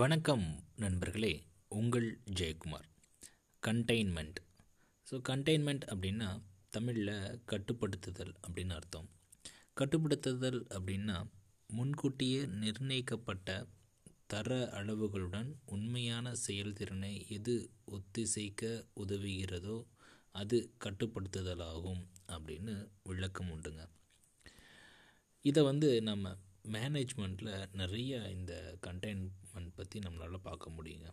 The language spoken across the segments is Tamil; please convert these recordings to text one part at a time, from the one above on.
வணக்கம் நண்பர்களே உங்கள் ஜெயக்குமார். கண்டெய்ன்மெண்ட் ஸோ கண்டெய்ன்மெண்ட் அப்படின்னா தமிழில் கட்டுப்படுத்துதல் அப்படின்னு அர்த்தம். கட்டுப்படுத்துதல் அப்படின்னா முன்கூட்டியே நிர்ணயிக்கப்பட்ட தர அளவுகளுடன் உண்மையான செயல்திறனை எது ஒத்திசைக்க உதவுகிறதோ அது கட்டுப்படுத்துதலாகும் அப்படின்னு விளக்கம் உண்டுங்க. இதை வந்து நம்ம மேனேஜ்மெண்ட்டில் நிறைய இந்த கண்டெயின்மெண்ட் பற்றி நம்மளால் பார்க்க முடியுங்க.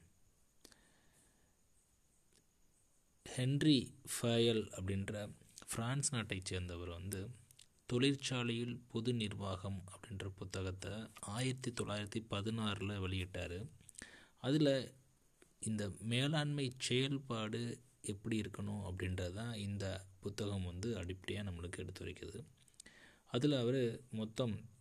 ஹென்ரி ஃபயல் அப்படின்ற ஃப்ரான்ஸ் நாட்டைச் சேர்ந்தவர் வந்து தொழிற்சாலையில் பொது நிர்வாகம் அப்படின்ற புத்தகத்தை ஆயிரத்தி தொள்ளாயிரத்தி பதினாறில் வெளியிட்டார். அதில் இந்த மேலாண்மை செயல்பாடு எப்படி இருக்கணும் அப்படின்றது தான் இந்த புத்தகம் வந்து அடிப்படையாக நம்மளுக்கு எடுத்துரைக்குது அதில் அவர் மொத்தம்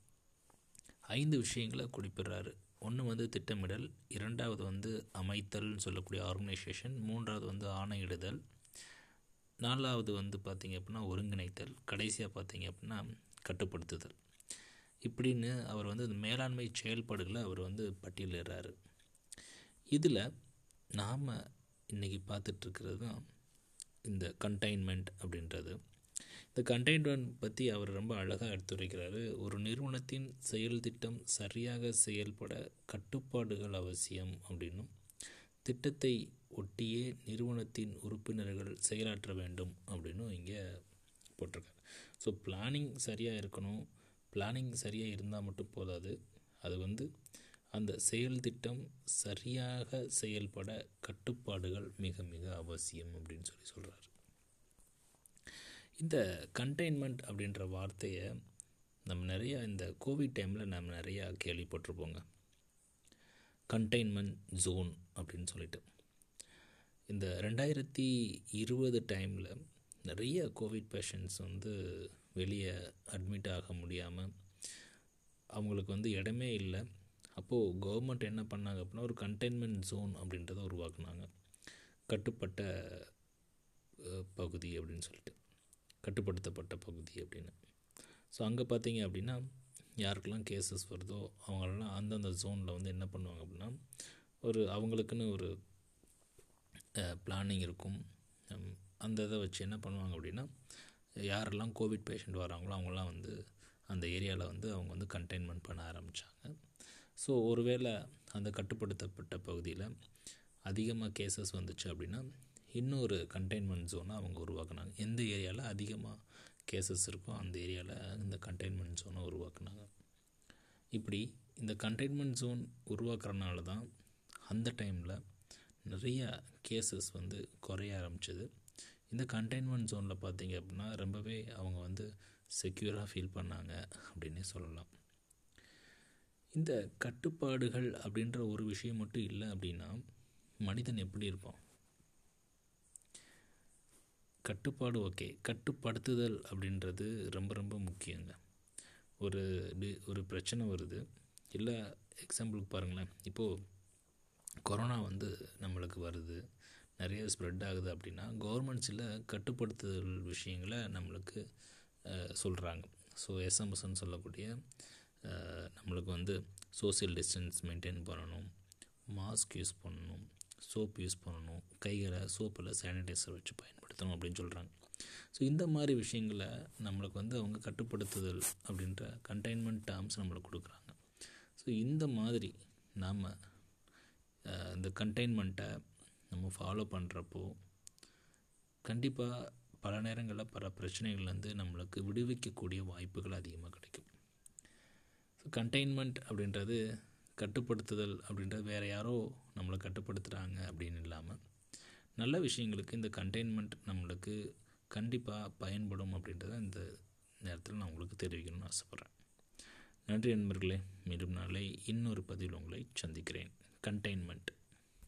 ஐந்து விஷயங்களை குறிப்பிடுறாரு. ஒன்று வந்து திட்டமிடல் இரண்டாவது வந்து அமைத்தல்னு சொல்லக்கூடிய ஆர்கனைசேஷன் மூன்றாவது வந்து ஆணையிடுதல் நாலாவது வந்து பார்த்திங்க அப்படின்னா ஒருங்கிணைத்தல் கடைசியாக பார்த்திங்க அப்படின்னா கட்டுப்படுத்துதல். இப்படின்னு அவர் வந்து இந்த மேலாண்மை செயல்பாடுகளை அவர் வந்து பட்டியலிடுறாரு. இதில் நாம் இன்றைக்கி பார்த்துட்ருக்கிறது தான் இந்த கண்டெய்ன்மெண்ட் அப்படின்றது. இந்த கண்டெயின்மெண்ட் பற்றி அவர் ரொம்ப அழகாக எடுத்துரைக்கிறாரு. ஒரு நிறுவனத்தின் செயல் திட்டம் சரியாக செயல்பட கட்டுப்பாடுகள் அவசியம் அப்படின்னும் திட்டத்தை ஒட்டியே நிறுவனத்தின் உறுப்பினர்கள் செயலாற்ற வேண்டும் அப்படின்னும் இங்கே போட்டிருக்காரு. ஸோ பிளானிங் சரியாக இருக்கணும். பிளானிங் சரியாக இருந்தால் மட்டும் போதாது. அது வந்து அந்த செயல் திட்டம் சரியாக செயல்பட கட்டுப்பாடுகள் மிக மிக அவசியம் அப்படின்னு சொல்லி சொல்கிறார் இந்த கண்டெய்ன்மெண்ட் அப்படின்ற வார்த்தையை நம்ம நிறையா இந்த கோவிட் டைமில் நம்ம நிறையா கேள்விப்பட்டிருப்போங்க. கண்டெய்ன்மெண்ட் ஜோன் அப்படின்னு சொல்லிட்டு. இந்த ரெண்டாயிரத்தி இருபது டைமில் நிறைய கோவிட் பேஷண்ட்ஸ் வந்து வெளியே அட்மிட் ஆக முடியாமல் அவங்களுக்கு வந்து இடமே இல்லை. அப்போது கவர்மெண்ட் என்ன பண்ணாங்க அப்படின்னா ஒரு கண்டெய்ன்மெண்ட் ஜோன் அப்படின்றத உருவாக்குனாங்க. கட்டுப்பட்ட பகுதி அப்படின்னு சொல்லிட்டு. கட்டுப்படுத்தப்பட்ட பகுதி அப்படின்னு. ஸோ அங்கே பார்த்தீங்க அப்படின்னா யாருக்கெல்லாம் கேசஸ் வருதோ அவங்களெல்லாம் அந்தந்த ஜோனில் வந்து என்ன பண்ணுவாங்க அப்படின்னா ஒரு அவங்களுக்குன்னு ஒரு பிளானிங் இருக்கும். அந்த இதை வச்சு என்ன பண்ணுவாங்க அப்படின்னா யாரெல்லாம் கோவிட் பேஷண்ட் வராங்களோ அவங்களாம் வந்து அந்த ஏரியாவில் வந்து அவங்க வந்து கண்டெயின்மெண்ட் பண்ண ஆரம்பித்தாங்க ஸோ ஒருவேளை அந்த கட்டுப்படுத்தப்பட்ட பகுதியில் அதிகமாக கேசஸ் வந்துச்சு அப்படின்னா இன்னொரு கண்டெய்ன்மெண்ட் ஜோனை அவங்க உருவாக்குனாங்க. எந்த ஏரியாவில் அதிகமாக கேசஸ் இருக்கோ அந்த ஏரியாவில் இந்த கண்டெய்ன்மெண்ட் ஜோனை உருவாக்குனாங்க. இப்படி இந்த கண்டெய்ன்மெண்ட் ஜோன் உருவாக்குறனால தான் அந்த டைமில் நிறைய கேசஸ் வந்து குறைய ஆரம்பிச்சது. இந்த கண்டெய்ன்மெண்ட் ஜோனில் பார்த்தீங்க அப்படின்னா ரொம்பவே அவங்க வந்து செக்யூராக ஃபீல் பண்ணாங்க அப்படின்னே சொல்லலாம். இந்த கட்டுப்பாடுகள் அப்படின்ற ஒரு விஷயம் மட்டும் இல்லை அப்படின்னா மனிதன் எப்படி இருப்பான்? கட்டுப்பாடு ஓகே. கட்டுப்படுத்துதல் அப்படின்றது ரொம்ப ரொம்ப முக்கியங்க. ஒரு ஒரு பிரச்சனை வருது. இல்லை எக்ஸாம்பிளுக்கு பாருங்களேன். இப்போது கொரோனா வந்து நம்மளுக்கு வருது. நிறைய ஸ்ப்ரெட் ஆகுது அப்படின்னா கவர்மெண்ட் சில கட்டுப்படுத்துதல் விஷயங்களை நம்மளுக்கு சொல்கிறாங்க ஸோ எஸ்எம்எஸ்ன்னு சொல்லக்கூடிய நம்மளுக்கு வந்து சோசியல் டிஸ்டன்ஸ் மெயின்டைன் பண்ணணும். மாஸ்க் யூஸ் பண்ணணும். சோப் யூஸ் பண்ணணும். கைகளை சோப்பில் சானிடைசர் வச்சு பயன்படுத்தணும் அப்படின்னு சொல்கிறாங்க ஸோ இந்த மாதிரி விஷயங்களை நம்மளுக்கு வந்து அவங்க கட்டுப்படுத்துதல் அப்படின்ற கண்டெய்ன்மெண்ட் டேர்ம்ஸ் நம்மளுக்கு கொடுக்குறாங்க. ஸோ இந்த மாதிரி நாம் இந்த கண்டெய்ன்மெண்ட்டை நம்ம ஃபாலோ பண்ணுறப்போ கண்டிப்பாக பல நேரங்களில் பல பிரச்சனைகள்லேருந்து நம்மளுக்கு விடுவிக்கக்கூடிய வாய்ப்புகள் அதிகமாக கிடைக்கும். ஸோ கண்டெய்ன்மெண்ட் அப்படின்றது கட்டுப்படுத்துதல் அப்படின்றது வேறு யாரோ நம்மளை கட்டுப்படுத்துகிறாங்க அப்படின்னு இல்லாமல் நல்ல விஷயங்களுக்கு இந்த கண்டெய்ன்மெண்ட் நம்மளுக்கு கண்டிப்பாக பயன்படும் அப்படின்றத இந்த நேரத்தில் நான் உங்களுக்கு தெரிவிக்கணும்னு ஆசைப்பட்றேன். நன்றி நண்பர்களே மீண்டும் நாளை இன்னொரு பதிவில் உங்களை சந்திக்கிறேன். கண்டெய்ன்மெண்ட்